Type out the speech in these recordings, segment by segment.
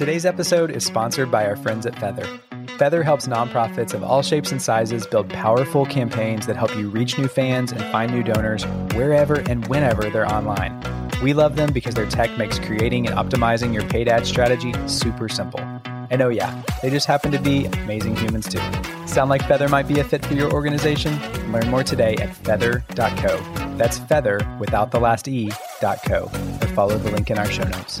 Today's episode is sponsored by our friends at Feather. Feather helps nonprofits of all shapes and sizes build powerful campaigns that help you reach new fans and find new donors wherever and whenever they're online. We love them because their tech makes creating and optimizing your paid ad strategy super simple. And oh, yeah, they just happen to be amazing humans too. Sound like Feather might be a fit for your organization? Learn more today at feather.co. That's feather without the last E, .co, or follow the link in our show notes.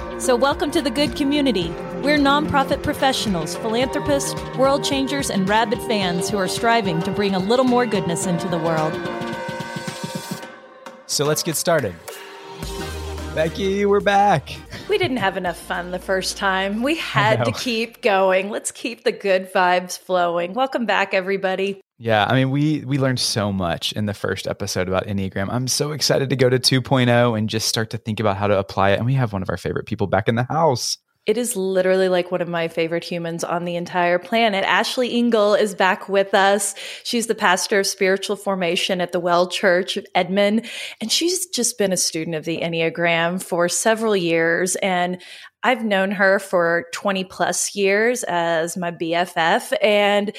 So, welcome to the good community. We're nonprofit professionals, philanthropists, world changers, and rabid fans who are striving to bring a little more goodness into the world. So, let's get started. Becky, we're back. We didn't have enough fun the first time. We had to keep going. Let's keep the good vibes flowing. Welcome back, everybody. Yeah, I mean, we we learned so much in the first episode about Enneagram. I'm so excited to go to 2.0 and just start to think about how to apply it. And we have one of our favorite people back in the house. It is literally like one of my favorite humans on the entire planet. Ashley Engel is back with us. She's the pastor of spiritual formation at the Well Church of Edmond. And she's just been a student of the Enneagram for several years. And I've known her for 20 plus years as my BFF. And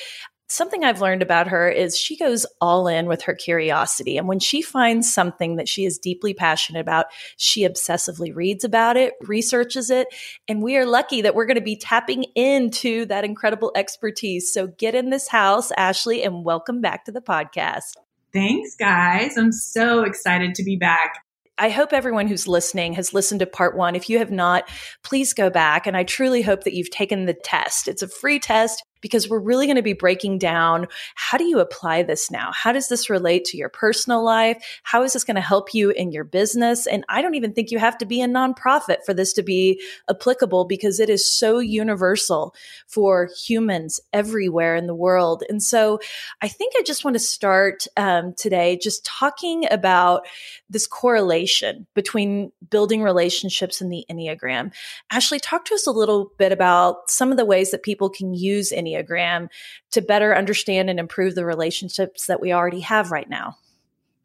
something I've learned about her is she goes all in with her curiosity. And when she finds something that she is deeply passionate about, she obsessively reads about it, researches it. And we are lucky that we're going to be tapping into that incredible expertise. So get in this house, Ashley, and welcome back to the podcast. Thanks, guys. I'm so excited to be back. I hope everyone who's listening has listened to part one. If you have not, please go back. And I truly hope that you've taken the test. It's a free test because we're really going to be breaking down how do you apply this now? How does this relate to your personal life? How is this going to help you in your business? And I don't even think you have to be a nonprofit for this to be applicable because it is so universal for humans everywhere in the world. And so I think I just want to start um, today just talking about this correlation between building relationships and the Enneagram. Ashley, talk to us a little bit about some of the ways that people can use Enneagram Enneagram to better understand and improve the relationships that we already have right now.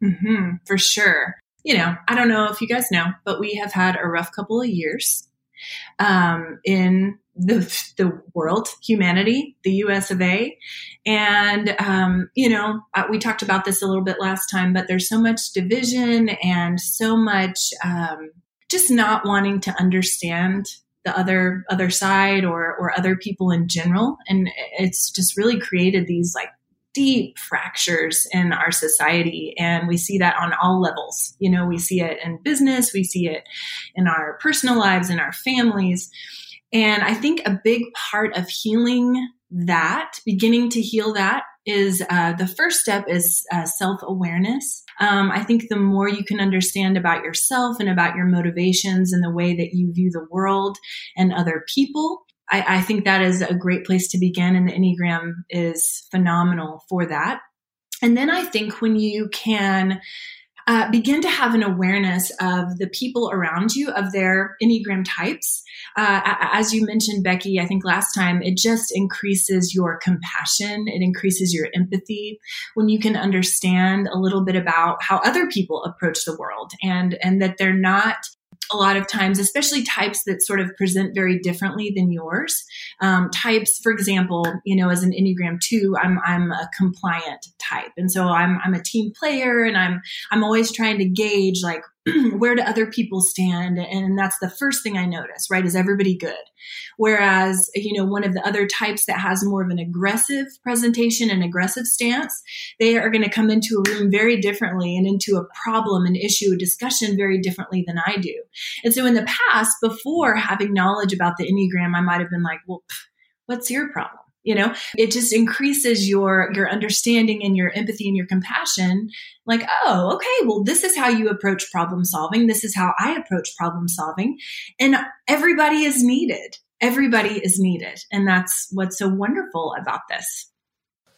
Mm-hmm, for sure. You know, I don't know if you guys know, but we have had a rough couple of years um, in the the world, humanity, the U.S. of A. And um, you know, uh, we talked about this a little bit last time, but there's so much division and so much um, just not wanting to understand the other other side or or other people in general. And it's just really created these like deep fractures in our society. And we see that on all levels. You know we see it in business we see it in our personal lives in our families. And i think a big part of healing that beginning to heal that is uh, the first step is uh, self awareness. Um, I think the more you can understand about yourself and about your motivations and the way that you view the world and other people, I, I think that is a great place to begin. And the Enneagram is phenomenal for that. And then I think when you can uh, begin to have an awareness of the people around you, of their Enneagram types. Uh, as you mentioned, Becky, I think last time, it just increases your compassion, it increases your empathy when you can understand a little bit about how other people approach the world and, and that they're not a lot of times, especially types that sort of present very differently than yours. Um, types, for example, you know, as an Enneagram two, I'm I'm a compliant type, and so I'm I'm a team player, and I'm I'm always trying to gauge like where do other people stand? And that's the first thing I notice, right? Is everybody good? Whereas, you know, one of the other types that has more of an aggressive presentation and aggressive stance, they are going to come into a room very differently and into a problem, an issue, a discussion very differently than I do. And so in the past, before having knowledge about the Enneagram, I might have been like, well, what's your problem? You know? It just increases your your understanding and your empathy and your compassion. Like oh okay well this is how you approach problem solving. This is how i approach problem solving. And everybody is needed. Everybody is needed. And that's what's so wonderful about this.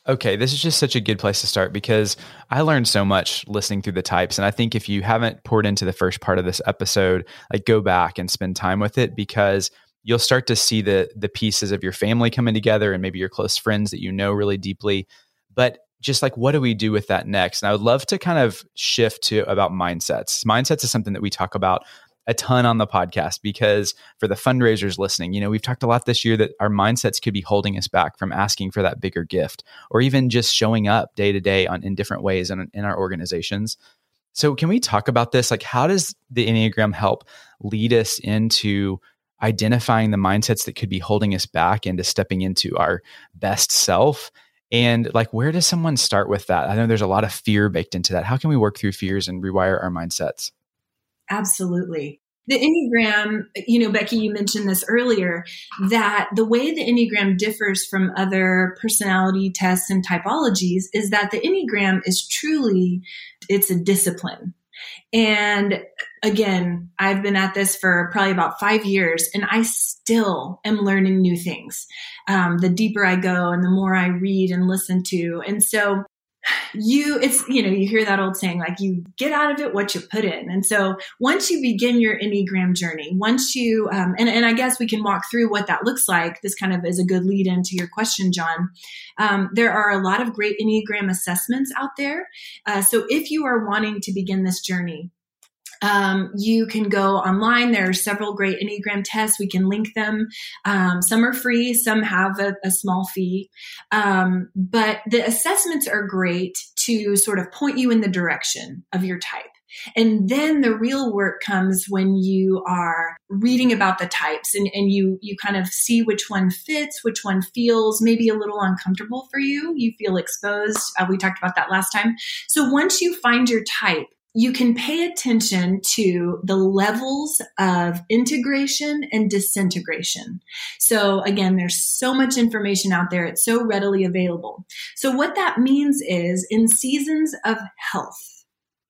Okay, this is just such a good place to start because I learned so much listening through the types. And I think if you haven't poured into the first part of this episode, like go back and spend time with it because you'll start to see the the pieces of your family coming together and maybe your close friends that you know really deeply. But just like what do we do with that next? And I would love to kind of shift to about mindsets. Mindsets is something that we talk about a ton on the podcast because for the fundraisers listening, you know, we've talked a lot this year that our mindsets could be holding us back from asking for that bigger gift or even just showing up day to day on in different ways in, in our organizations. So can we talk about this? Like how does the Enneagram help lead us into identifying the mindsets that could be holding us back into stepping into our best self? And like, where does someone start with that? I know there's a lot of fear baked into that. How can we work through fears and rewire our mindsets? Absolutely. The Enneagram, you know, Becky, you mentioned this earlier, that the way the Enneagram differs from other personality tests and typologies is that the Enneagram is truly, it's a discipline. And again, I've been at this for probably about five years and I still am learning new things. Um, the deeper I go and the more I read and listen to. And so you it's you know you hear that old saying like you get out of it what you put in and so once you begin your enneagram journey once you um, and, and i guess we can walk through what that looks like this kind of is a good lead into your question john um, there are a lot of great enneagram assessments out there uh, so if you are wanting to begin this journey um, you can go online. There are several great Enneagram tests. We can link them. Um, some are free, some have a, a small fee. Um, but the assessments are great to sort of point you in the direction of your type. And then the real work comes when you are reading about the types and, and you you kind of see which one fits, which one feels maybe a little uncomfortable for you. You feel exposed. Uh, we talked about that last time. So once you find your type, you can pay attention to the levels of integration and disintegration. So again, there's so much information out there. It's so readily available. So what that means is in seasons of health,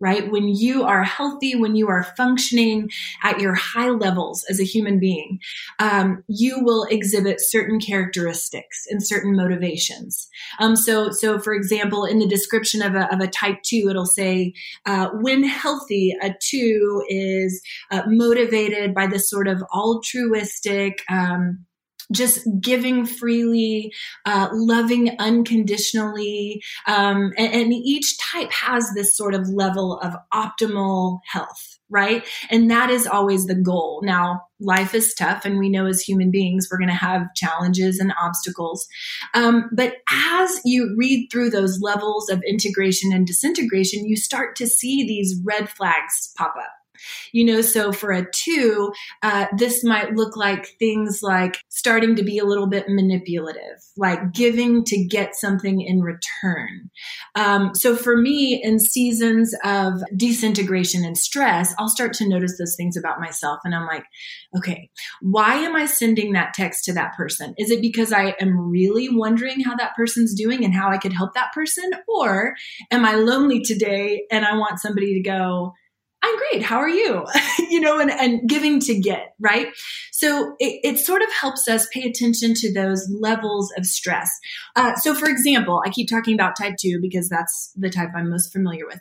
right? When you are healthy, when you are functioning at your high levels as a human being, um, you will exhibit certain characteristics and certain motivations. Um, so, so for example, in the description of a, of a type two, it'll say, uh, when healthy, a two is uh, motivated by this sort of altruistic, um, just giving freely, uh, loving unconditionally. Um, and, and each type has this sort of level of optimal health, right? And that is always the goal. Now, life is tough, and we know as human beings, we're going to have challenges and obstacles. Um, but as you read through those levels of integration and disintegration, you start to see these red flags pop up. You know, so for a two, uh, this might look like things like starting to be a little bit manipulative, like giving to get something in return. Um, so for me, in seasons of disintegration and stress, I'll start to notice those things about myself. And I'm like, okay, why am I sending that text to that person? Is it because I am really wondering how that person's doing and how I could help that person? Or am I lonely today and I want somebody to go, I'm great. How are you? you know, and, and giving to get, right? So it, it, sort of helps us pay attention to those levels of stress. Uh, so, for example, I keep talking about type two because that's the type I'm most familiar with.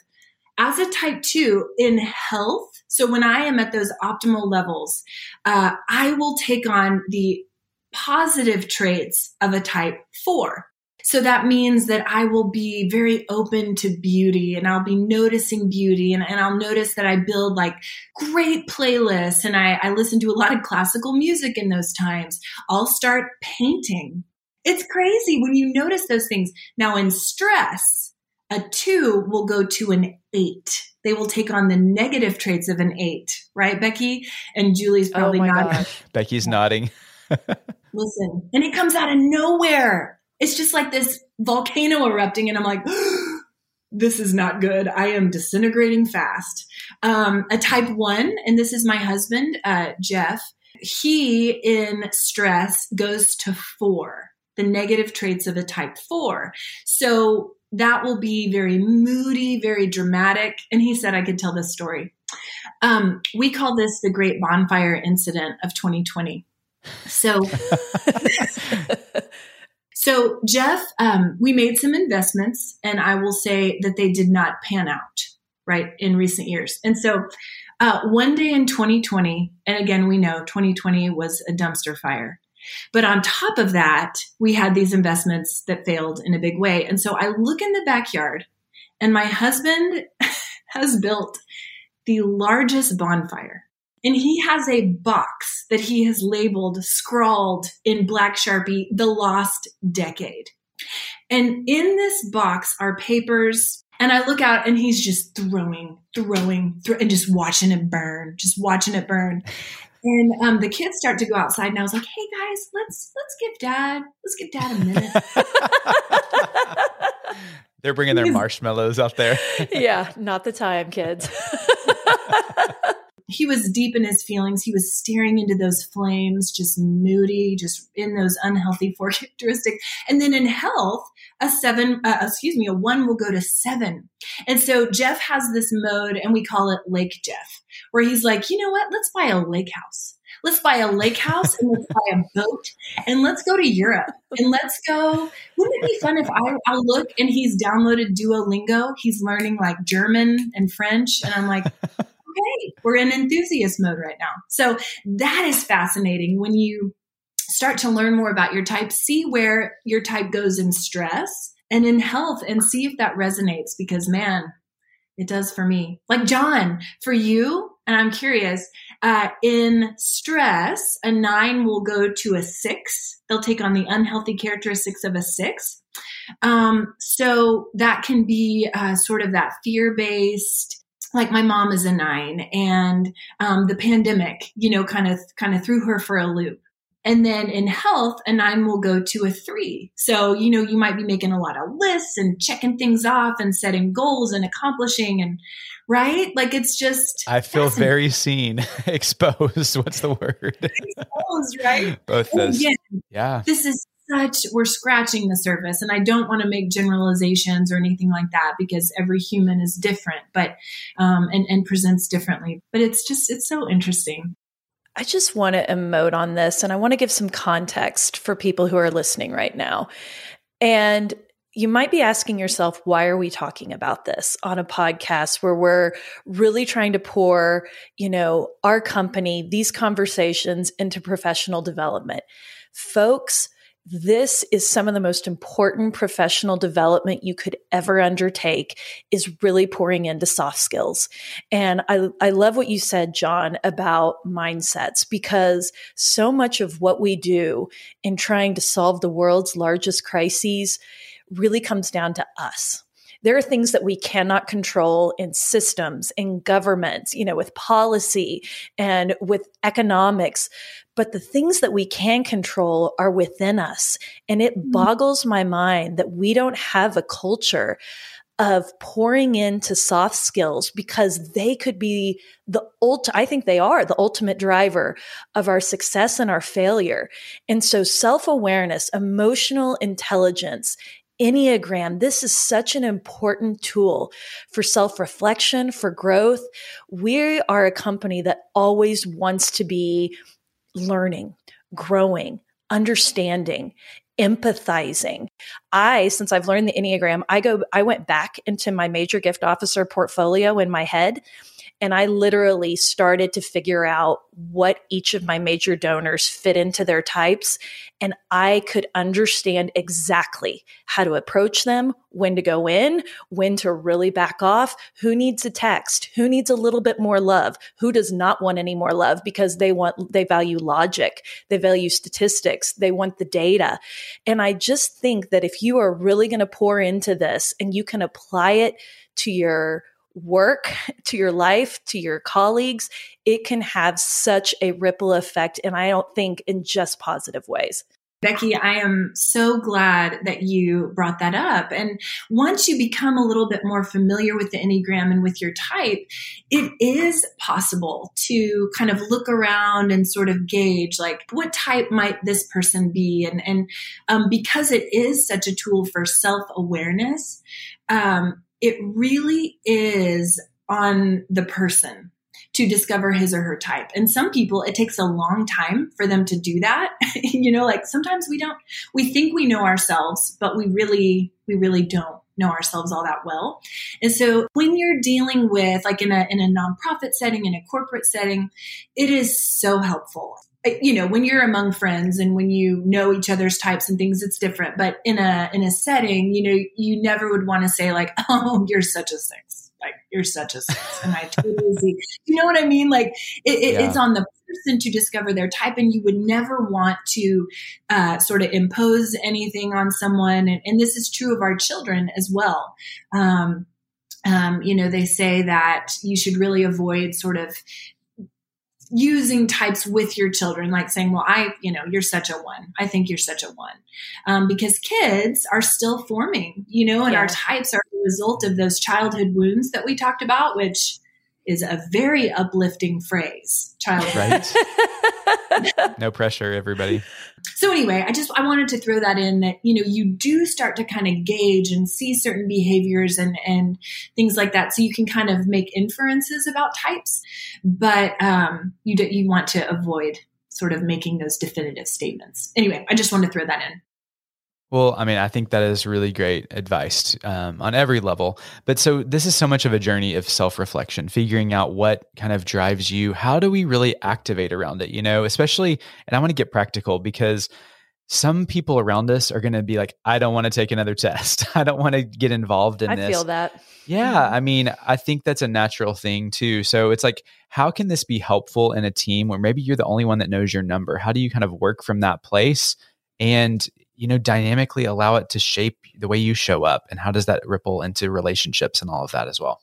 As a type two in health, so when I am at those optimal levels, uh, I will take on the positive traits of a type four. So that means that I will be very open to beauty and I'll be noticing beauty and, and I'll notice that I build like great playlists and I, I listen to a lot of classical music in those times. I'll start painting. It's crazy when you notice those things. Now in stress, a two will go to an eight. They will take on the negative traits of an eight, right, Becky? And Julie's oh probably oh not. Becky's nodding. Listen, and it comes out of nowhere it's just like this volcano erupting and i'm like this is not good. I am disintegrating fast. Um, a type one and this is my husband uh, jeff he in stress goes to four the negative traits of a type four. So that will be very moody very dramatic and he said i could tell this story. Um, we call this the great bonfire incident of 2020 so So, Jeff, um, we made some investments, and I will say that they did not pan out, right, in recent years. And so, uh, one day in 2020, and again, we know 2020 was a dumpster fire. But on top of that, we had these investments that failed in a big way. And so I look in the backyard, and my husband has built the largest bonfire. And he has a box that he has labeled, scrawled in black sharpie, the lost decade. And in this box are papers. And I look out and he's just throwing, throwing, and just watching it burn, just watching it burn. And um, the kids start to go outside, and I was like, "Hey guys, let's let's give dad let's give dad a minute." They're bringing their marshmallows up there. yeah, not the time, kids. he was deep in his feelings. He was staring into those flames, just moody, just in those unhealthy four characteristics. And then in health, a seven, uh, excuse me, a one will go to seven. And so Jeff has this mode, and we call it Lake Jeff, where he's like, you know what? Let's buy a lake house. Let's buy a lake house and let's buy a boat and let's go to Europe and let's go. Wouldn't it be fun if I, I look and he's downloaded Duolingo? He's learning like German and French. And I'm like, okay, we're in enthusiast mode right now. So that is fascinating when you start to learn more about your type, see where your type goes in stress and in health and see if that resonates because man, it does for me. Like John, for you, and I'm curious, uh, in stress, a nine will go to a six. They'll take on the unhealthy characteristics of a six. Um, so that can be uh, sort of that fear based, like my mom is a nine and um, the pandemic you know kind of kind of threw her for a loop. And then in health a nine will go to a three. So you know you might be making a lot of lists and checking things off and setting goals and accomplishing and right? Like it's just i feel very seen exposed what's the word? Exposed right? Both this yeah. this is such we're scratching the surface and i don't want to make generalizations or anything like that because every human is different but um, and, and presents differently but it's just it's so interesting I just want to emote on this and I want to give some context for people who are listening right now. And you might be asking yourself, why are we talking about this on a podcast where we're really trying to pour, you know, our company, these conversations into professional development? Folks, this is some of the most important professional development you could ever undertake is really pouring into soft skills. And I, I love what you said, John, about mindsets, because so much of what we do in trying to solve the world's largest crises really comes down to us there are things that we cannot control in systems, in governments, you know, with policy and with economics. But the things that we can control are within us. And it mm-hmm. boggles my mind that we don't have a culture of pouring into soft skills because they could be the ult I think they are the ultimate driver of our success and our failure. And so self-awareness, emotional intelligence Enneagram, this is such an important tool for self reflection, for growth. We are a company that always wants to be learning, growing, understanding, empathizing. I, since I've learned the Enneagram, I go, I went back into my major gift officer portfolio in my head and I literally started to figure out what each of my major donors fit into their types. And I could understand exactly how to approach them, when to go in, when to really back off, who needs a text, who needs a little bit more love, who does not want any more love because they want, they value logic, they value statistics, they want the data. And I just think that if you are really going to pour into this and you can apply it to your work, to your life, to your colleagues, it can have such a ripple effect. And I don't think in just positive ways. Becky, I am so glad that you brought that up. And once you become a little bit more familiar with the Enneagram and with your type, it is possible to kind of look around and sort of gauge like what type might this person be. And, and um, because it is such a tool for self awareness, um, it really is on the person. to discover his or her type. And some people, it takes a long time for them to do that. you know, like sometimes we don't, we think we know ourselves, but we really, we really don't know ourselves all that well. And so when you're dealing with like in a in a nonprofit setting, in a corporate setting, it is so helpful. You know, when you're among friends and when you know each other's types and things, it's different. But in a in a setting, you know, you never would want to say like, "Oh, you're such a six. Like you're such a six. and I totally see." You know what I mean? Like it, it, yeah. it's on the person to discover their type, and you would never want to uh, sort of impose anything on someone. And, and, this is true of our children as well. Um, um, you know, they say that you should really avoid sort of using types with your children, like saying, well, I, you know, you're such a one. I think you're such a one. Um, because kids are still forming, you know, and yeah. our types are the result of those childhood wounds that we talked about, which is a very uplifting phrase. child. Right. no pressure, everybody. So anyway, I just I wanted to throw that in that you know you do start to kind of gauge and see certain behaviors and and things like that, so you can kind of make inferences about types, but um, you do, you want to avoid sort of making those definitive statements. Anyway, I just wanted to throw that in. Well, I mean, I think that is really great advice um, on every level. But so this is so much of a journey of self reflection, figuring out what kind of drives you. How do we really activate around it? You know, especially, and I want to get practical because some people around us are going to be like, I don't want to take another test. I don't want to get involved in I this. I feel that. Yeah. Mm-hmm. I mean, I think that's a natural thing too. So it's like, how can this be helpful in a team where maybe you're the only one that knows your number? How do you kind of work from that place? And you know, dynamically allow it to shape the way you show up? And how does that ripple into relationships and all of that as well?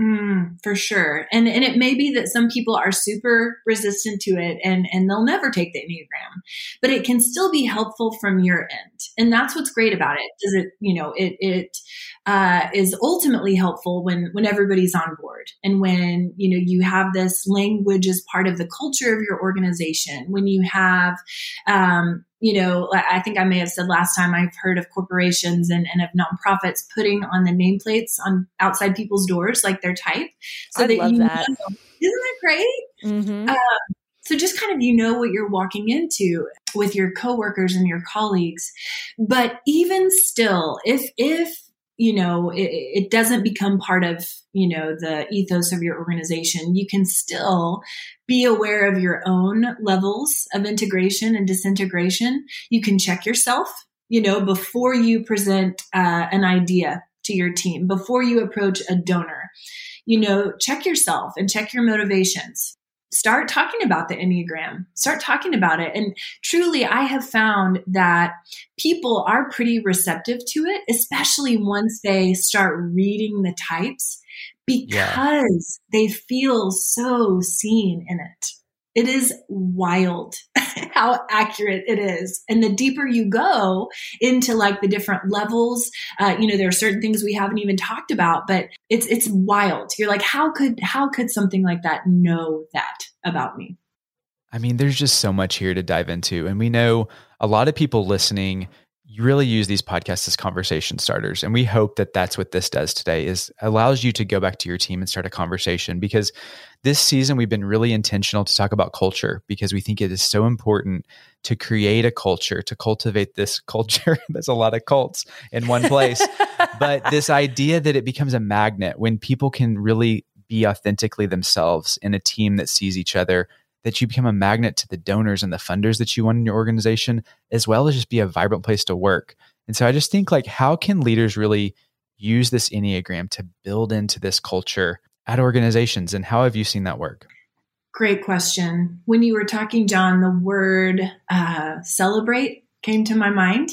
Mm, for sure. And and it may be that some people are super resistant to it and and they'll never take the Enneagram. But it can still be helpful from your end. And that's what's great about it. Is it, you know, it it uh, is ultimately helpful when when everybody's on board and when you know you have this language as part of the culture of your organization when you have um, you know, I think I may have said last time I've heard of corporations and, and of nonprofits putting on the nameplates on outside people's doors, like their type. So I that love you that. Know, isn't that great? Mm-hmm. Um, so just kind of you know what you're walking into with your coworkers and your colleagues. But even still, if if you know it, it, doesn't become part of you know the ethos of your organization. You can still be aware of your own levels of integration and disintegration. You can check yourself you know before you present uh, an idea to your team before you approach a donor. You know check yourself and check your motivations start talking about the Enneagram, start talking about it. And truly, I have found that people are pretty receptive to it, especially once they start reading the types because yeah. they feel so seen in it. It is wild how accurate it is. And the deeper you go into like the different levels, uh, you know, there are certain things we haven't even talked about, but it's, it's wild. You're like, how could, how could something like that know that about me? I mean, there's just so much here to dive into. And we know a lot of people listening you really use these podcasts as conversation starters. And we hope that that's what this does today is allows you to go back to your team and start a conversation because this season we've been really intentional to talk about culture because we think it is so important to create a culture to cultivate this culture. There's a lot of cults in one place. But this idea that it becomes a magnet when people can really be authentically themselves in a team that sees each other that you become a magnet to the donors and the funders that you want in your organization, as well as just be a vibrant place to work. And so I just think like, how can leaders really use this Enneagram to build into this culture at organizations? And how have you seen that work? Great question. When you were talking, John, the word uh, celebrate came to my mind.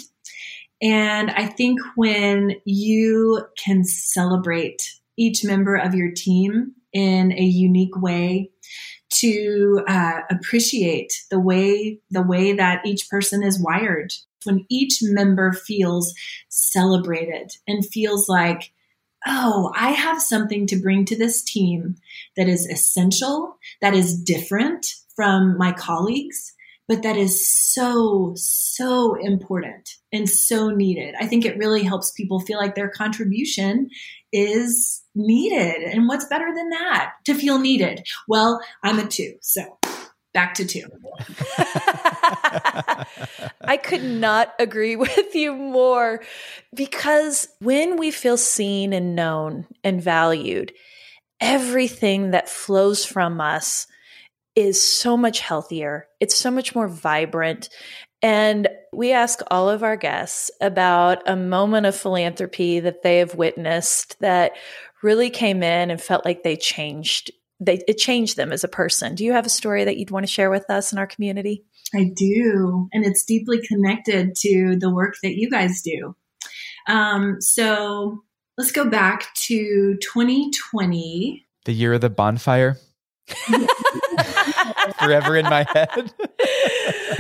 And I think when you can celebrate each member of your team in a unique way, to uh, appreciate the way the way that each person is wired. When each member feels celebrated and feels like oh i have something to bring to this team that is essential that is different from my colleagues but that is so, so important and so needed. I think it really helps people feel like their contribution is needed. And what's better than that to feel needed? Well, I'm a two. So back to two. I could not agree with you more because when we feel seen and known and valued, everything that flows from us is so much healthier. It's so much more vibrant. And we ask all of our guests about a moment of philanthropy that they have witnessed that really came in and felt like they changed. They, it changed them as a person. Do you have a story that you'd want to share with us in our community? I do. And it's deeply connected to the work that you guys do. Um, so let's go back to 2020. The year of the bonfire. Forever in my head.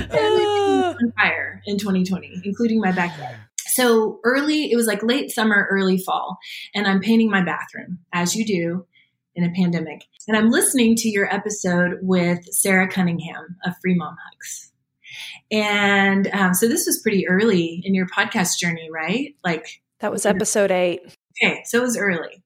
on fire in 2020, including my backyard. So early, it was like late summer, early fall, and I'm painting my bathroom, as you do in a pandemic. And I'm listening to your episode with Sara Cunningham of Free Mom Hugs. And um, so this was pretty early in your podcast journey, right? Like that was episode eight. Okay, so it was early.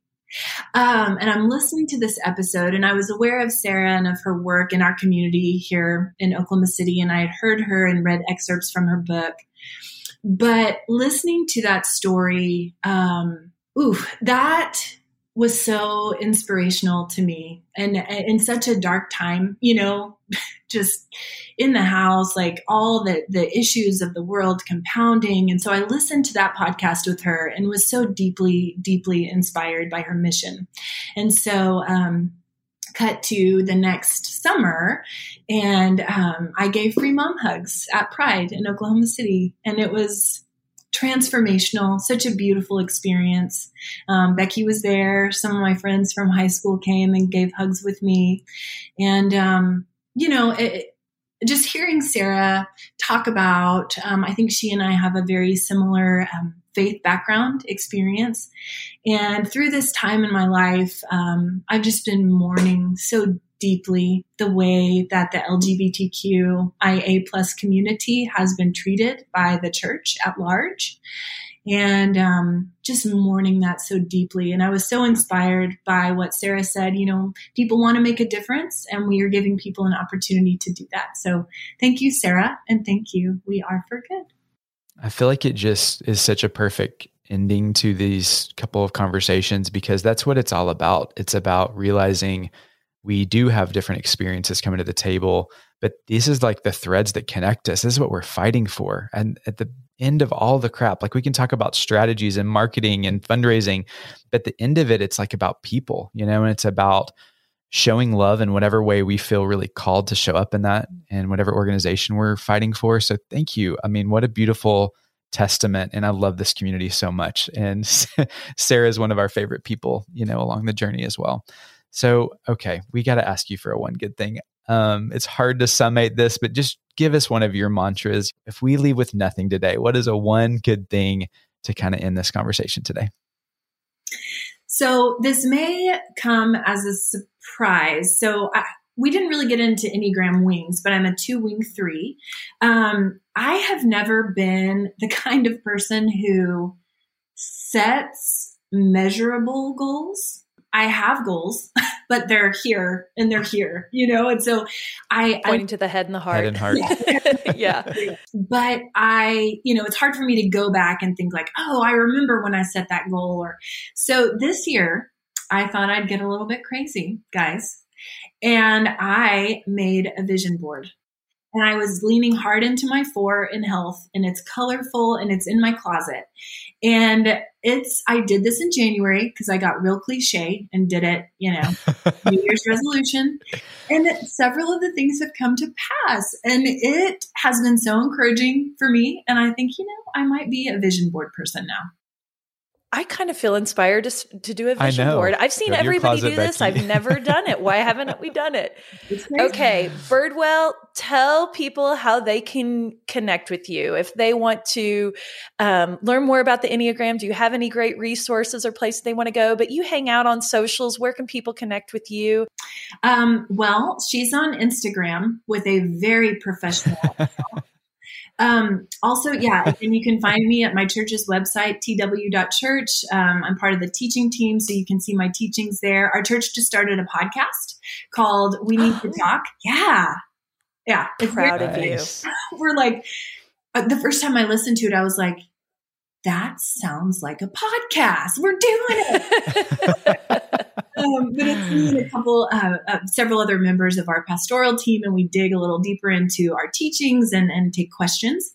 Um, and I'm listening to this episode, and I was aware of Sara and of her work in our community here in Oklahoma City, and I had heard her and read excerpts from her book. But listening to that story, um, ooh, that was so inspirational to me. And in such a dark time you know just in the house like all the the issues of the world compounding. And so i listened to that podcast with her and was so deeply deeply inspired by her mission. And so um cut to the next summer and um, i gave free mom hugs at pride in oklahoma city. And it was transformational, such a beautiful experience. Um, Becky was there. Some of my friends from high school came and gave hugs with me. And, um, you know, it, just hearing Sara talk about, um, I think she and I have a very similar um, faith background experience. And through this time in my life, um, I've just been mourning so deeply the way that the LGBTQIA plus community has been treated by the church at large. And um, just mourning that so deeply. And I was so inspired by what Sara said. You know, people want to make a difference, and we are giving people an opportunity to do that. So thank you, Sara, and thank you. We are for good. I feel like it just is such a perfect ending to these couple of conversations because that's what it's all about. It's about realizing we do have different experiences coming to the table, but this is like the threads that connect us. This is what we're fighting for. And at the end of all the crap, like we can talk about strategies and marketing and fundraising, but the end of it, it's like about people, you know, and it's about showing love in whatever way we feel really called to show up in that and whatever organization we're fighting for. So thank you. I mean, what a beautiful testament and i love this community so much and sara is one of our favorite people you know along the journey as well so, okay, we got to ask you for a one good thing. Um, it's hard to summate this, but just give us one of your mantras. If we leave with nothing today, what is a one good thing to kind of end this conversation today? So, this may come as a surprise. So, I, we didn't really get into Enneagram wings, but I'm a two wing three. Um, I have never been the kind of person who sets measurable goals I have goals, but they're here and they're here, you know? And so I pointing I, to the head and the heart. Head and heart. yeah. But I, you know, it's hard for me to go back and think like, oh, I remember when I set that goal or so this year I thought I'd get a little bit crazy, guys. And I made a vision board and I was leaning hard into my four in health and it's colorful and it's in my closet. And it's, I did this in January because I got real cliche and did it, you know, New Year's resolution. And several of the things have come to pass and it has been so encouraging for me. And I think, you know, I might be a vision board person now. I kind of feel inspired to, to do a vision board. I've seen everybody do this. Becky. I've never done it. Why haven't we done it? Okay, Birdwell, tell people how they can connect with you if they want to um, learn more about the Enneagram. Do you have any great resources or places they want to go? But you hang out on socials. Where can people connect with you? Um, well, she's on Instagram with a very professional. Um, also, yeah, and you can find me at my church's website, tw.church. Um, I'm part of the teaching team, so you can see my teachings there. Our church just started a podcast called We Need to Talk. Yeah. Yeah. Proud of you. We're like, uh, the first time I listened to it, I was like, that sounds like a podcast. We're doing it. but it's me and a couple, uh, uh, several other members of our pastoral team, and we dig a little deeper into our teachings and, and take questions.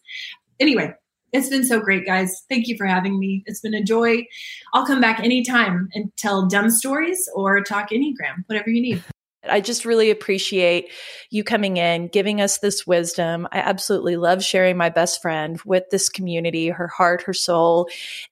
Anyway, it's been so great, guys. Thank you for having me. It's been a joy. I'll come back anytime and tell dumb stories or talk Enneagram, whatever you need. I just really appreciate you coming in, giving us this wisdom. I absolutely love sharing my best friend with this community, her heart, her soul.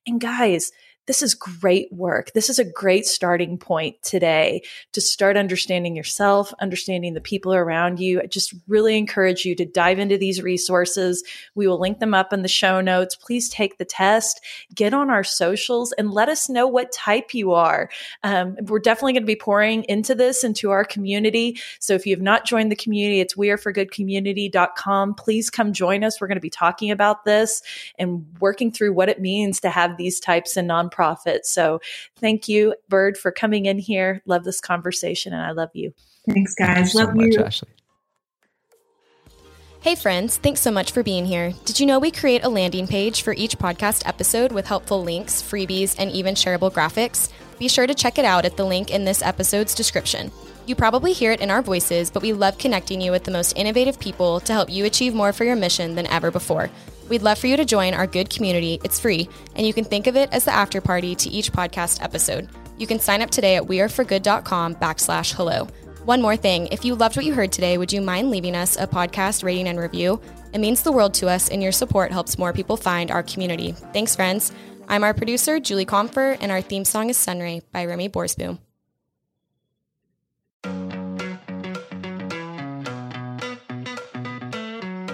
And guys, this is great work. This is a great starting point today to start understanding yourself, understanding the people around you. I just really encourage you to dive into these resources. We will link them up in the show notes. Please take the test, get on our socials, and let us know what type you are. Um, we're definitely going to be pouring into this into our community. So if you have not joined the community, it's weareforgoodcommunity.com. Please come join us. We're going to be talking about this and working through what it means to have these types in nonprofit nonprofit. So thank you, Bird, for coming in here. Love this conversation and I love you. Thanks, guys. Thank love so you. Ashley. Hey, friends, thanks so much for being here. Did you know we create a landing page for each podcast episode with helpful links, freebies, and even shareable graphics? Be sure to check it out at the link in this episode's description. You probably hear it in our voices, but we love connecting you with the most innovative people to help you achieve more for your mission than ever before. We'd love for you to join our good community. It's free, and you can think of it as the after party to each podcast episode. You can sign up today at weareforgood.com backslash hello. One more thing, if you loved what you heard today, would you mind leaving us a podcast rating and review? It means the world to us, and your support helps more people find our community. Thanks, friends. I'm our producer, Julie Comfer, and our theme song is Sunray by Remy Borsboom.